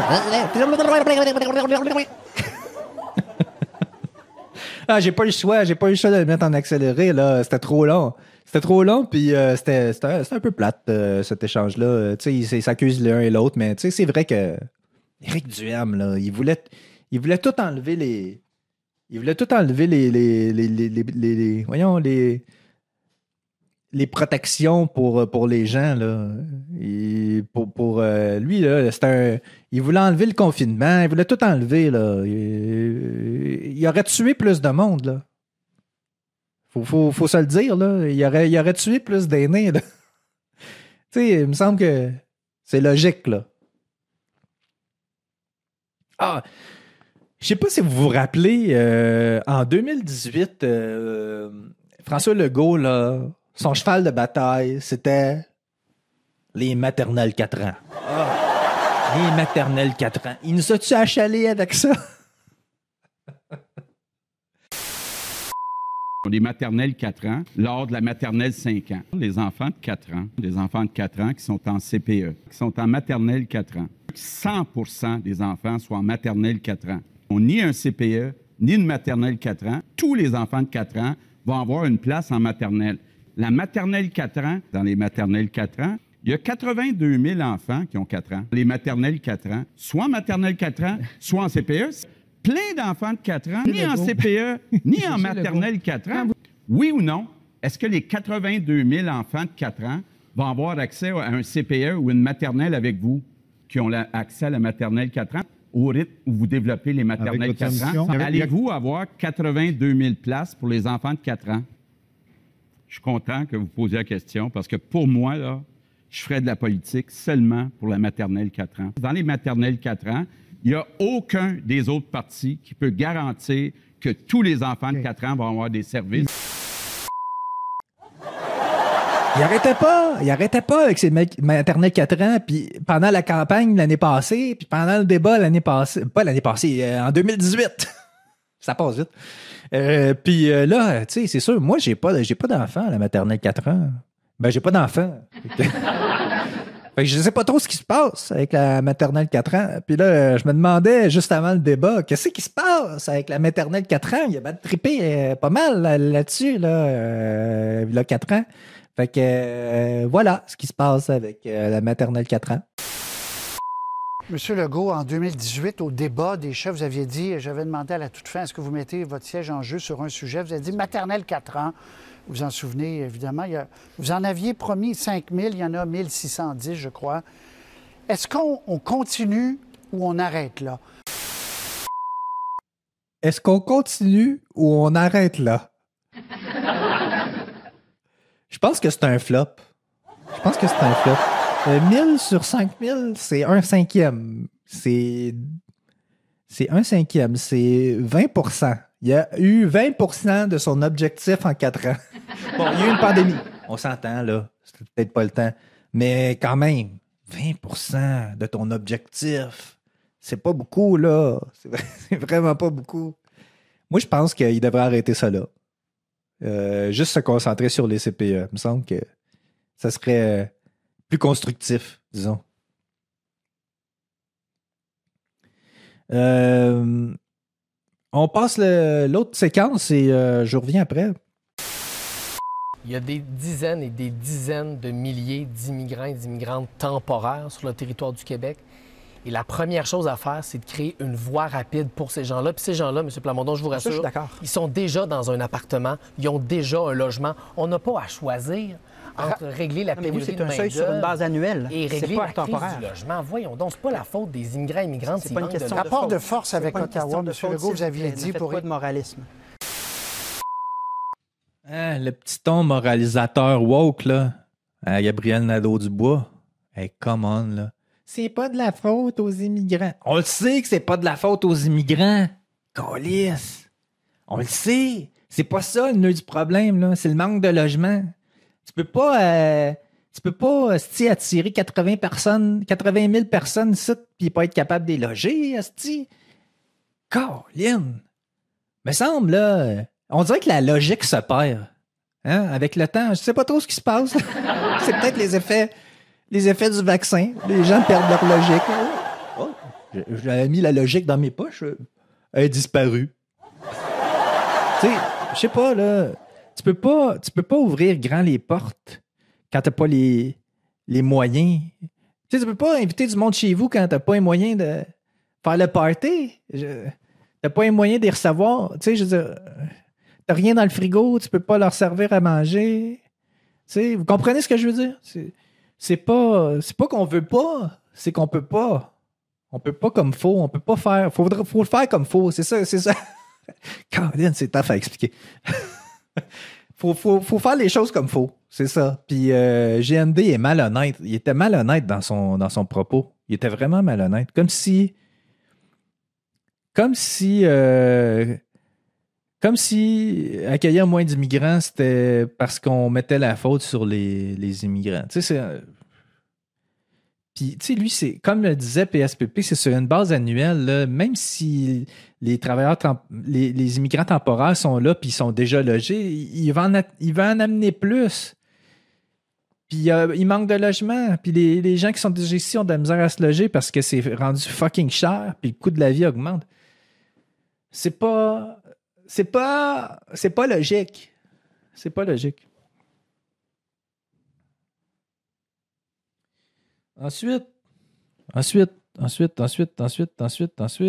ah, j'ai pas eu le choix. J'ai pas eu le choix de le mettre en accéléré, là. C'était trop long. C'était trop long, puis euh, c'était, un peu plate, euh, cet échange-là. Tu sais, ils s'accusent l'un et l'autre, mais tu sais, c'est vrai que Éric Duham, là, il voulait, il voulait tout enlever les... Il voulait tout enlever les, les, les voyons, les, les protections pour, pour les gens, pour euh, lui, là, un. Il voulait enlever le confinement, il voulait tout enlever, là. Il, aurait tué plus de monde, là. Faut, faut, se le dire, là. Il aurait, il tué plus d'aînés, tu il me semble que c'est logique, là. Ah! Je sais pas si vous vous rappelez, euh, en 2018, euh, François Legault, là, son cheval de bataille, c'était les maternelles 4 ans. Ah, les maternelles 4 ans. Il nous a-tu achalé avec ça? Les maternelles 4 ans, lors de la maternelle 5 ans. Les enfants de 4 ans, les enfants de 4 ans qui sont en CPE, qui sont en maternelle 4 ans. 100% des enfants sont en maternelle 4 ans. On ni un CPE, ni une maternelle 4 ans. Tous les enfants de 4 ans vont avoir une place en maternelle. La maternelle 4 ans, dans les maternelles 4 ans, il y a 82 000 enfants qui ont 4 ans. Les maternelles 4 ans, soit en maternelle 4 ans, soit en CPE. Plein d'enfants de 4 ans, ni en CPE, ni en maternelle 4 ans. Oui ou non? Est-ce que les 82 000 enfants de 4 ans vont avoir accès à un CPE ou une maternelle avec vous qui ont accès à la maternelle 4 ans? Au rythme où vous développez les maternelles 4 ans, allez-vous avoir 82 000 places pour les enfants de 4 ans? Je suis content que vous posiez la question parce que pour moi, là, je ferais de la politique seulement pour la maternelle 4 ans. Dans les maternelles 4 ans, il n'y a aucun des autres partis qui peut garantir que tous les enfants de 4 ans vont avoir des services. Il arrêtait pas, il arrêtait pas avec ses maternelles 4 ans, puis pendant la campagne l'année passée, puis pendant le débat l'année passée, pas l'année passée, euh, en 2018. Ça passe vite. Euh, puis euh, là, tu sais, c'est sûr, moi, j'ai pas, j'ai pas d'enfant à la maternelle 4 ans. Ben, j'ai pas d'enfant. fait que je sais pas trop ce qui se passe avec la maternelle 4 ans. Puis là, je me demandais juste avant le débat, qu'est-ce qui se passe avec la maternelle 4 ans? Il y a de trippé euh, pas mal là-dessus, là, là, 4 ans. Fait que voilà ce qui se passe avec la maternelle 4 ans. Monsieur Legault, en 2018, au débat des chefs, vous aviez dit, j'avais demandé à la toute fin, est-ce que vous mettez votre siège en jeu sur un sujet? Vous avez dit maternelle 4 ans. Vous vous en souvenez, évidemment. vous en aviez promis 5 000, il y en a 1610, je crois. Est-ce qu'on continue ou on arrête là? Est-ce qu'on continue ou on arrête là? Je pense que c'est un flop. Je pense que c'est un flop. 1000 euh, sur 5000, c'est un cinquième. C'est. C'est un cinquième. C'est 20% Il y a eu 20% de son objectif en 4 ans. Bon, il y a eu une pandémie. On s'entend, là. C'est peut-être pas le temps. Mais quand même, 20% de ton objectif, c'est pas beaucoup, là. C'est vraiment pas beaucoup. Moi, je pense qu'il devrait arrêter ça là. Euh, juste se concentrer sur les CPE. Il me semble que ça serait plus constructif, disons. Euh, on passe l'autre séquence et euh, je reviens après. Il y a des dizaines et des dizaines de milliers d'immigrants et d'immigrantes temporaires sur le territoire du Québec. Et la première chose à faire, c'est de créer une voie rapide pour ces gens-là. Puis ces gens-là, M. Plamondon, je vous rassure, ils sont déjà dans un appartement, ils ont déjà un logement. On n'a pas à choisir entre régler la pénurie c'est un seuil sur une base annuelle. Et régler pas la temporaire. du logement. Voyons donc, c'est pas la faute des immigrants et immigrantes. C'est pas une question de rapport de force avec Ottawa, M. Legault, vous aviez dit pour pas de moralisme. Hein, le petit ton moralisateur woke là, à Gabriel Nadeau-Dubois. Hey, come on là. c'est pas de la faute aux immigrants. On le sait que c'est pas de la faute aux immigrants. Calice. On le sait. C'est pas ça le nœud du problème, là. C'est le manque de logement. Tu peux pas, euh, tu peux pas, esti, attirer 80 personnes, 80 000 personnes ici, puis pas être capable de les loger, esti. Colin. Me semble, là, on dirait que la logique se perd. Hein, avec le temps, je sais pas trop ce qui se passe. c'est peut-être les effets, du vaccin. Les gens perdent leur logique. Oh, j'avais mis la logique dans mes poches. Elle est disparue. tu sais, je sais pas, là. Tu peux pas, tu peux pas ouvrir grand les portes quand t'as pas les, les moyens. Tu sais, peux pas inviter du monde chez vous quand t'as pas les moyens de faire le party. T'as pas les moyens de les recevoir. Tu sais, je t'as rien dans le frigo, tu peux pas leur servir à manger. Tu sais, vous comprenez ce que je veux dire? C'est, pas, c'est pas qu'on veut pas, c'est qu'on peut pas. On peut pas comme faux, on peut pas faire. Faut, faut le faire comme faux, c'est ça, c'est ça. C'est tough à expliquer. faut, faut, faut faire les choses comme faux, c'est ça. Puis euh, GND est malhonnête. Il était malhonnête dans son, dans son propos. Il était vraiment malhonnête. Comme si. Comme si. euh, comme si accueillir moins d'immigrants, c'était parce qu'on mettait la faute sur les, les immigrants. Tu sais, euh, Puis, tu sais, lui, c'est comme le disait PSPP, c'est sur une base annuelle, même si les travailleurs, les, immigrants temporaires sont là puis ils sont déjà logés, il va en, il va en amener plus. Puis euh, il manque de logement. Puis les, les gens qui sont déjà ici ont de la misère à se loger parce que c'est rendu fucking cher. Puis le coût de la vie augmente. C'est pas. C'est pas. C'est pas logique. C'est pas logique. Ensuite. Ensuite. Ensuite, ensuite, ensuite, ensuite, ensuite.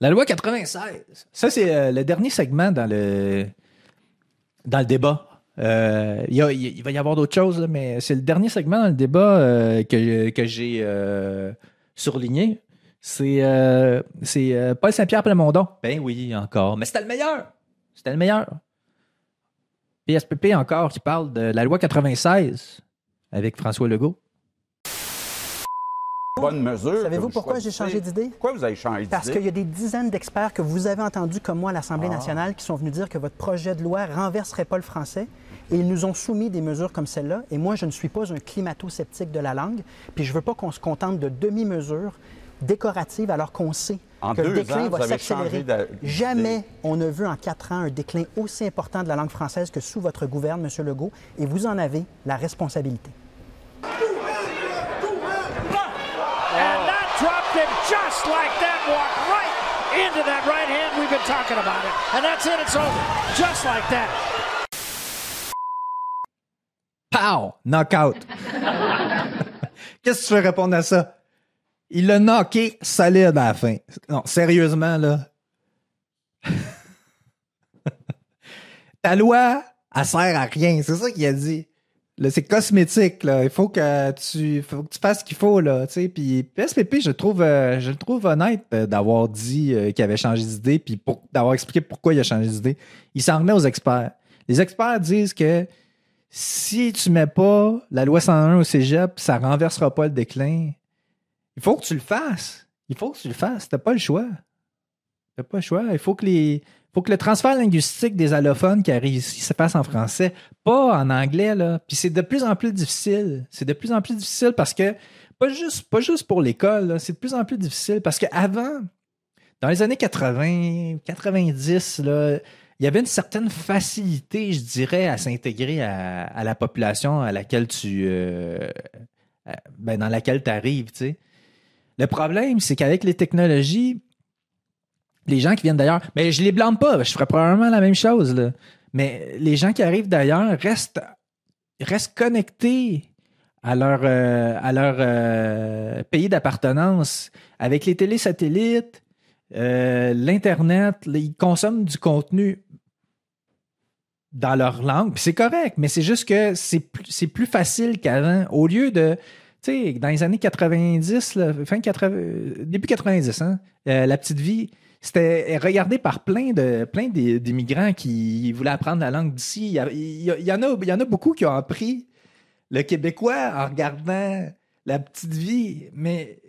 La loi 96. Ça, c'est euh, le dernier segment dans le, dans le débat. Euh, il, y a- il va y avoir d'autres choses, là, mais c'est le dernier segment dans le débat euh, que, que j'ai euh, surligné. C'est euh, c'est, euh, Paul Saint-Pierre Plamondon. Ben oui, encore. Mais c'était le meilleur. C'était le meilleur. PSPP encore qui parle de la loi 96 avec François Legault. Bonne mesure. Savez-vous pourquoi j'ai changé d'idée? Pourquoi vous avez changé d'idée? Parce qu'il y a des dizaines d'experts que vous avez entendus comme moi à l'Assemblée nationale qui sont venus dire que votre projet de loi renverserait pas le français. Et ils nous ont soumis des mesures comme celle-là. Et moi, je ne suis pas un climato-sceptique de la langue. Puis je veux pas qu'on se contente de demi-mesures décoratives alors qu'on sait En que le deux déclin ans, va s'accélérer. Jamais on ne vu en quatre ans un déclin aussi important de la langue française que sous votre gouverne, M. Legault. Et vous en avez la responsabilité. And that dropped him just like that, walked right into that right hand. We've been talking about it. And that's it, it's over. Just like that. Pow! Knockout. Qu'est-ce que tu veux répondre à ça? Il l'a knocké solide à la fin. Non, sérieusement, là. Ta loi, elle sert à rien. C'est ça qu'il a dit. C'est cosmétique, là. Il faut que tu, faut que tu fasses ce qu'il faut, là. Tu sais. Puis PSPP, je le trouve, euh, je le trouve honnête euh, d'avoir dit euh, qu'il avait changé d'idée, puis d'avoir expliqué pourquoi il a changé d'idée. Il s'en remet aux experts. Les experts disent que si tu mets pas la loi 101 au cégep, ça renversera pas le déclin. Il faut que tu le fasses. Il faut que tu le fasses. T'as pas le choix. T'as pas le choix. Il faut que les. faut que le transfert linguistique des allophones qui arrivent ici se fasse en français, pas en anglais, là. Puis c'est de plus en plus difficile. C'est de plus en plus difficile parce que, pas juste, pas juste pour l'école, c'est de plus en plus difficile parce qu'avant, dans les années 80, 90, là, il y avait une certaine facilité, je dirais, à s'intégrer à, la population à laquelle tu. euh, ben, dans laquelle tu arrives, tu sais. Le problème, c'est qu'avec les technologies, les gens qui viennent d'ailleurs, mais je les blâme pas, je ferais probablement la même chose. Mais les gens qui arrivent d'ailleurs restent, connectés à leur, euh, à leur euh, pays d'appartenance. Avec les télésatellites, euh, l'Internet, ils consomment du contenu dans leur langue. C'est correct, mais c'est juste que c'est plus, plus facile qu'avant. Au lieu de, dans les années 90, là, fin 80, début 90, hein, euh, la petite vie, c'était regardé par plein de plein d'immigrants qui voulaient apprendre la langue d'ici. Il y en a, il y en a beaucoup qui ont appris le québécois en regardant la petite vie, mais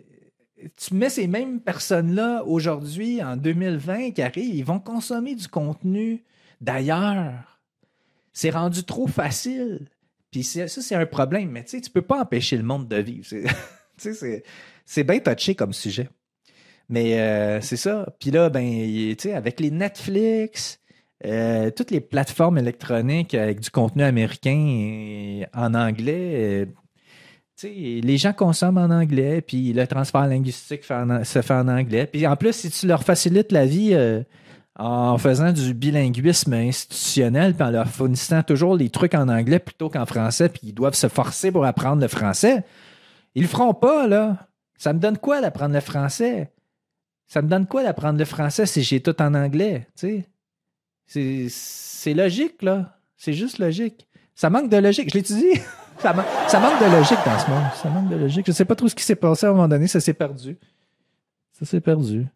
tu mets ces mêmes personnes-là aujourd'hui, en 2020, qui arrivent, ils vont consommer du contenu d'ailleurs. C'est rendu trop facile. Puis ça, c'est un problème. Mais tu sais, tu peux pas empêcher le monde de vivre. C'est- bien touché comme sujet. Mais euh, c'est ça. Puis là, ben, avec les Netflix, euh, toutes les plateformes électroniques avec du contenu américain en anglais, euh, les gens consomment en anglais, puis le transfert linguistique se fait en anglais. Puis en plus, si tu leur facilites la vie euh, en faisant du bilinguisme institutionnel, puis en leur fournissant toujours les trucs en anglais plutôt qu'en français, puis ils doivent se forcer pour apprendre le français, ils le feront pas, là. Ça me donne quoi d'apprendre le français? Ça me donne quoi d'apprendre le français si j'ai tout en anglais? C'est- logique, là. C'est juste logique. Ça manque de logique. Je dit? ça, ça manque de logique dans ce monde. Ça manque de logique. Je sais pas trop ce qui s'est passé à un moment donné. Ça s'est perdu. Ça s'est perdu.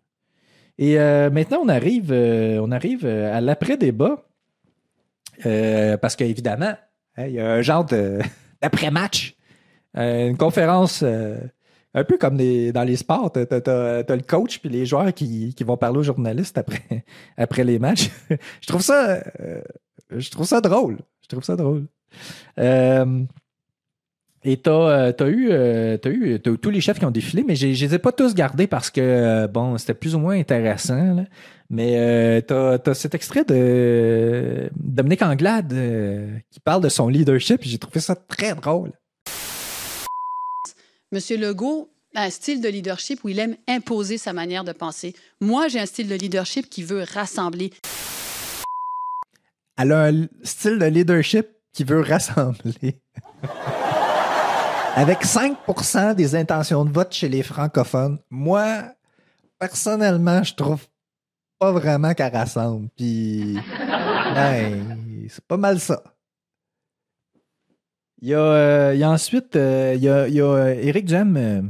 Et euh, maintenant, on arrive, euh, on arrive euh, à l'après-débat. Parce qu'évidemment, hein, il y a un genre d'après-match. Une conférence un peu comme dans les sports. T'as- t'as le coach puis les joueurs qui, qui vont parler aux journalistes après, après les matchs. je trouve ça je trouve ça drôle. Je trouve ça drôle. Et t'as, euh, t'as eu, euh, eu, t'as eu tous les chefs qui ont défilé, mais je les ai pas tous gardés parce que, euh, bon, c'était plus ou moins intéressant. là. Mais t'as, t'as cet extrait de Dominique Anglade qui parle de son leadership. et J'ai trouvé ça très drôle. Monsieur Legault a un style de leadership où il aime imposer sa manière de penser. Moi, j'ai un style de leadership qui veut rassembler. Elle a un style de leadership qui veut rassembler. Avec 5% des intentions de vote chez les francophones, moi, personnellement, je trouve pas vraiment qu'elle rassemble. Puis, ben, c'est pas mal ça. Il y a, euh, il y a ensuite, euh, il y a, il y a, euh, Duhem. euh,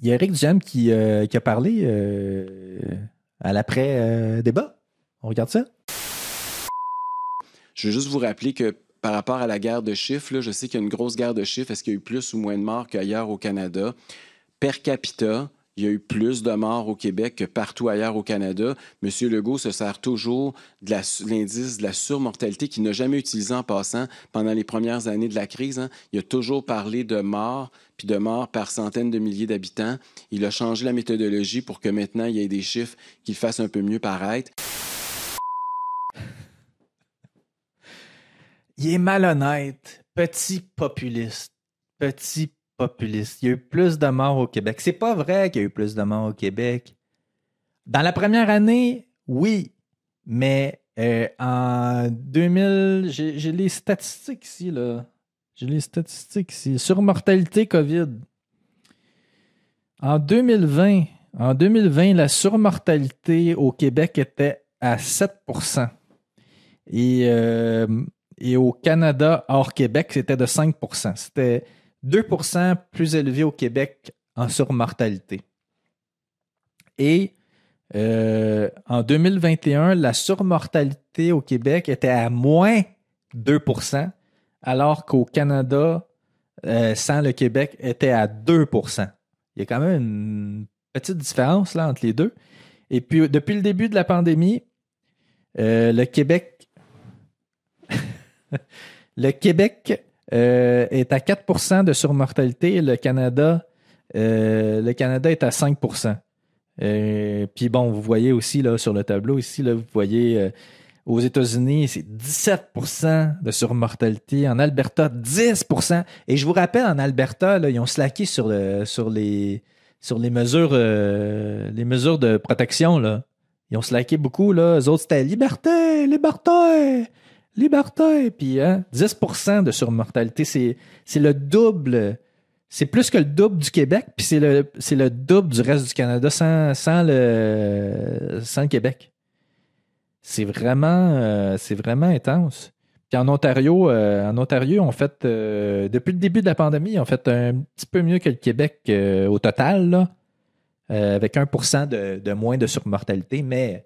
il y a Éric Duhem qui, euh, qui a parlé euh, à l'après-débat. On regarde ça? Je veux juste vous rappeler que par rapport à la guerre de chiffres, je sais qu'il y a une grosse guerre de chiffres. Est-ce qu'il y a eu plus ou moins de morts qu'ailleurs au Canada? Per capita, il y a eu plus de morts au Québec que partout ailleurs au Canada. M. Legault se sert toujours de l'indice de la surmortalité qu'il n'a jamais utilisé en passant pendant les premières années de la crise. hein. Il a toujours parlé de morts, puis de morts par centaines de milliers d'habitants. Il a changé la méthodologie pour que maintenant il y ait des chiffres qui fassent un peu mieux paraître. Il est malhonnête, petit populiste, petit populiste. Il y a eu plus de morts au Québec. C'est pas vrai qu'il y a eu plus de morts au Québec. Dans la première année, oui, mais euh, en 2000, j'ai les statistiques ici, là. J'ai les statistiques ici. Sur mortalité COVID. En 2020, en 2020, la surmortalité au Québec était à 7% Et, euh, et au Canada, hors Québec, c'était de 5% C'était 2% plus élevé au Québec en surmortalité. Et euh, en 2021, la surmortalité au Québec était à moins 2% alors qu'au Canada, euh, sans le Québec, était à 2% Il y a quand même une petite différence là, entre les deux. Et puis, depuis le début de la pandémie, euh, le Québec le Québec euh, est à 4% de surmortalité et le Canada, euh, le Canada est à 5% Euh, Puis bon, vous voyez aussi sur le tableau, ici, vous voyez euh, aux États-Unis, c'est 17% de surmortalité. En Alberta, 10% Et je vous rappelle, en Alberta, là, ils ont slacké sur, les mesures de protection. Là. Ils ont slacké beaucoup. Là. Eux autres, c'était liberté, liberté, liberté. Puis hein, 10% de surmortalité, c'est, le double. C'est plus que le double du Québec, puis c'est le, le double du reste du Canada sans, sans, le, sans le Québec. C'est vraiment, euh, vraiment intense. Puis en Ontario, euh, en Ontario, on fait euh, depuis le début de la pandémie, on fait un petit peu mieux que le Québec au total, là, avec 1% de, de moins de surmortalité. Mais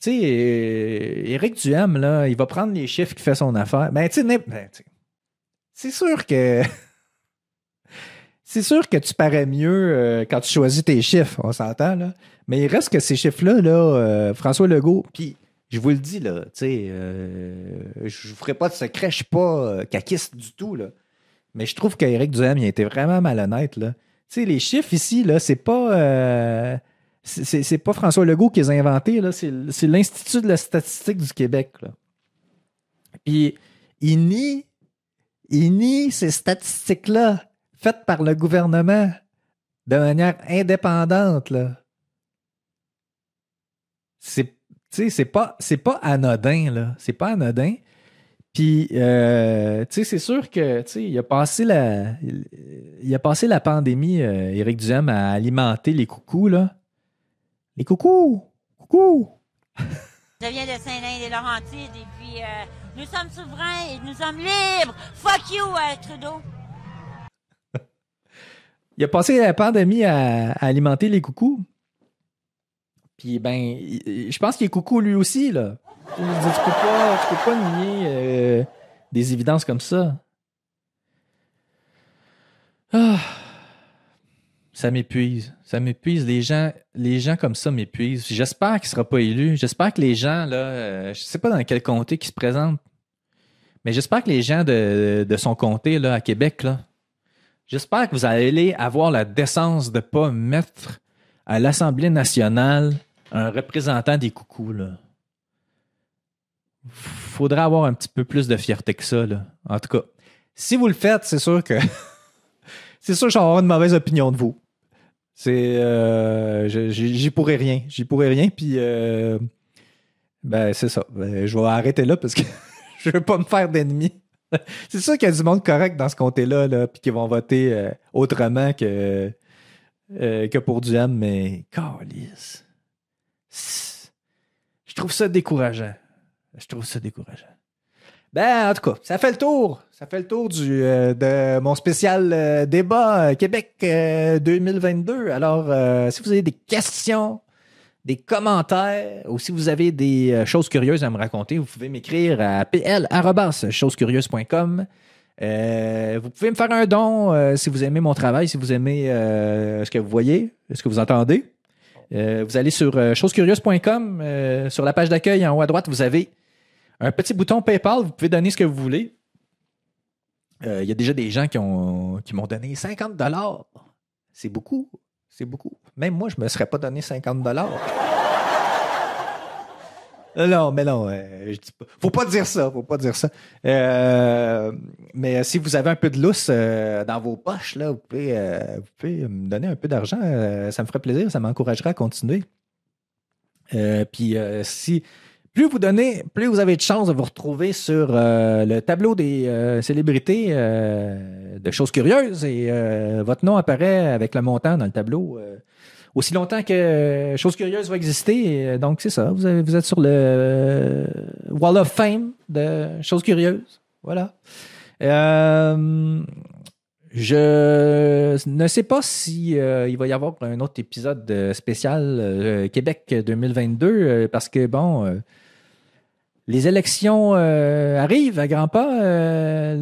tu sais, euh, Éric Duham, là, il va prendre les chiffres qui fait son affaire. Ben, tu sais, ben, c'est sûr que c'est sûr que tu parais mieux euh, quand tu choisis tes chiffres, on s'entend, là. Mais il reste que ces chiffres-là, là, euh, François Legault, puis je vous le dis, là, tu sais, euh, je vous ferai pas de secret, je suis pas euh, caquiste du tout, là. Mais je trouve qu'Éric Duhem, il a été vraiment malhonnête, là. Tu sais, les chiffres ici, là, c'est pas... c'est- pas François Legault qui les a inventés. C'est l'Institut de la statistique du Québec, là. Puis, il nie, il nie ces statistiques-là faites par le gouvernement de manière indépendante, là. C'est, c'est pas, pas anodin, là. C'est pas anodin. Puis, euh, tu sais, c'est sûr que, tu sais, il a passé la, il a passé la pandémie, euh, Éric Duhem, à alimenter les coucous, là. Les coucous! Coucous! Je viens de Saint-Lin-des-Laurentides et puis euh, nous sommes souverains et nous sommes libres. Fuck you, euh, Trudeau. Il a passé la pandémie à, à alimenter les coucous. Puis, ben, il- je pense qu'il est coucou lui aussi, là. Tu peux pas, tu peux pas nier euh, des évidences comme ça. Ah. Ça m'épuise. Ça m'épuise. Les gens, les gens comme ça m'épuisent. J'espère qu'il sera pas élu. J'espère que les gens, là, euh, je sais pas dans quel comté qui se présentent, mais j'espère que les gens de, de son comté, là, à Québec, là, J'espère que vous allez avoir la décence de ne pas mettre à l'Assemblée nationale un représentant des coucous. Là. Faudrait avoir un petit peu plus de fierté que ça. Là. En tout cas, si vous le faites, c'est sûr que c'est sûr que avoir une mauvaise opinion de vous. C'est euh, j'y pourrais rien. J'y pourrais rien. Puis euh, ben c'est ça. Ben, je vais arrêter là parce que je veux pas me faire d'ennemis. C'est sûr qu'il y a du monde correct dans ce comté-là, là, puis qui vont voter euh, autrement que, que pour Duhem, mais calice. Je trouve ça décourageant. Je trouve ça décourageant. Ben, en tout cas, ça fait le tour. Ça fait le tour du, euh, de mon spécial euh, débat euh, Québec euh, 2022. Alors, si vous avez des questions, des commentaires ou si vous avez des choses curieuses à me raconter, vous pouvez m'écrire à pl.chosescurieuses.com. Vous pouvez me faire un don si vous aimez mon travail, si vous aimez ce que vous voyez, ce que vous entendez. Vous allez sur chosescurieuses.com. sur la page d'accueil en haut à droite, vous avez un petit bouton PayPal. Vous pouvez donner ce que vous voulez. Euh, Il y a déjà des gens qui ont qui m'ont donné 50 dollars. C'est beaucoup. C'est beaucoup. Même moi, je me serais pas donné 50 dollars. Non, mais non, euh, je dis pas. Faut pas dire ça, faut pas dire ça. Euh, mais si vous avez un peu de lousse euh, dans vos poches, là, vous pouvez, me donner un peu d'argent. ça me ferait plaisir, ça m'encouragera à continuer. Puis si plus vous donnez, plus vous avez de chances de vous retrouver sur euh, le tableau des euh, célébrités euh, de choses curieuses et votre nom apparaît avec le montant dans le tableau. aussi longtemps que Chose Curieuse va exister. Donc, c'est ça. Vous, êtes sur le Wall of Fame de Chose Curieuse. Voilà. Je ne sais pas si il va y avoir un autre épisode spécial Québec 2022 euh, parce que, bon, les élections euh, arrivent à grands pas. euh,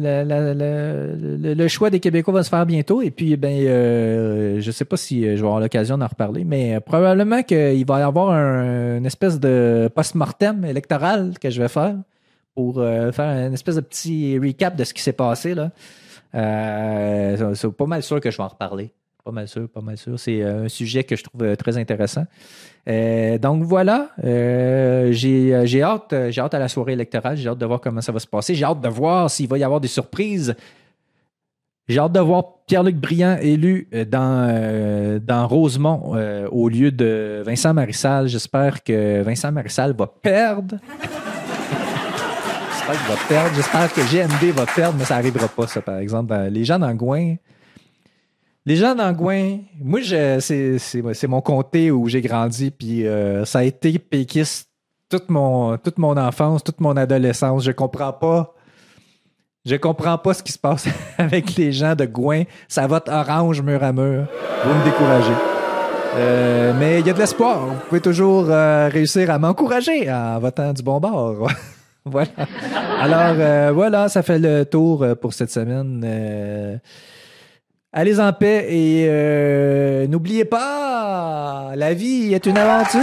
le, choix des Québécois va se faire bientôt. Et puis, ben, euh, je ne sais pas si euh, je vais avoir l'occasion d'en reparler, mais probablement qu'il va y avoir un- une espèce de post-mortem électoral que je vais faire pour faire une espèce de petit recap de ce qui s'est passé. C'est pas mal sûr que je vais en reparler. Pas mal sûr, pas mal sûr. C'est euh, un sujet que je trouve euh, très intéressant. Euh, donc voilà, j'ai hâte, hâte à la soirée électorale, j'ai hâte de voir comment ça va se passer, j'ai hâte de voir s'il va y avoir des surprises. J'ai hâte de voir Pierre-Luc Briand élu dans, dans Rosemont au lieu de Vincent Marissal. J'espère que Vincent Marissal va perdre. J'espère qu'il va perdre. J'espère que GND va perdre, mais ça n'arrivera pas, ça, par exemple. Les gens d'Angouin, les gens d'Angouin, moi, je- c'est- mon comté où j'ai grandi, puis euh, ça a été péquiste toute mon, toute mon enfance, toute mon adolescence. Je comprends pas. Je comprends pas ce qui se passe avec les gens de Gouin. Ça vote orange mur à mur. Vous me découragez. Euh, mais il y a de l'espoir. Vous pouvez toujours euh, réussir à m'encourager en votant du bon bord. voilà. Alors, euh, voilà, ça fait le tour pour cette semaine. Allez en paix et euh, n'oubliez pas, la vie est une aventure.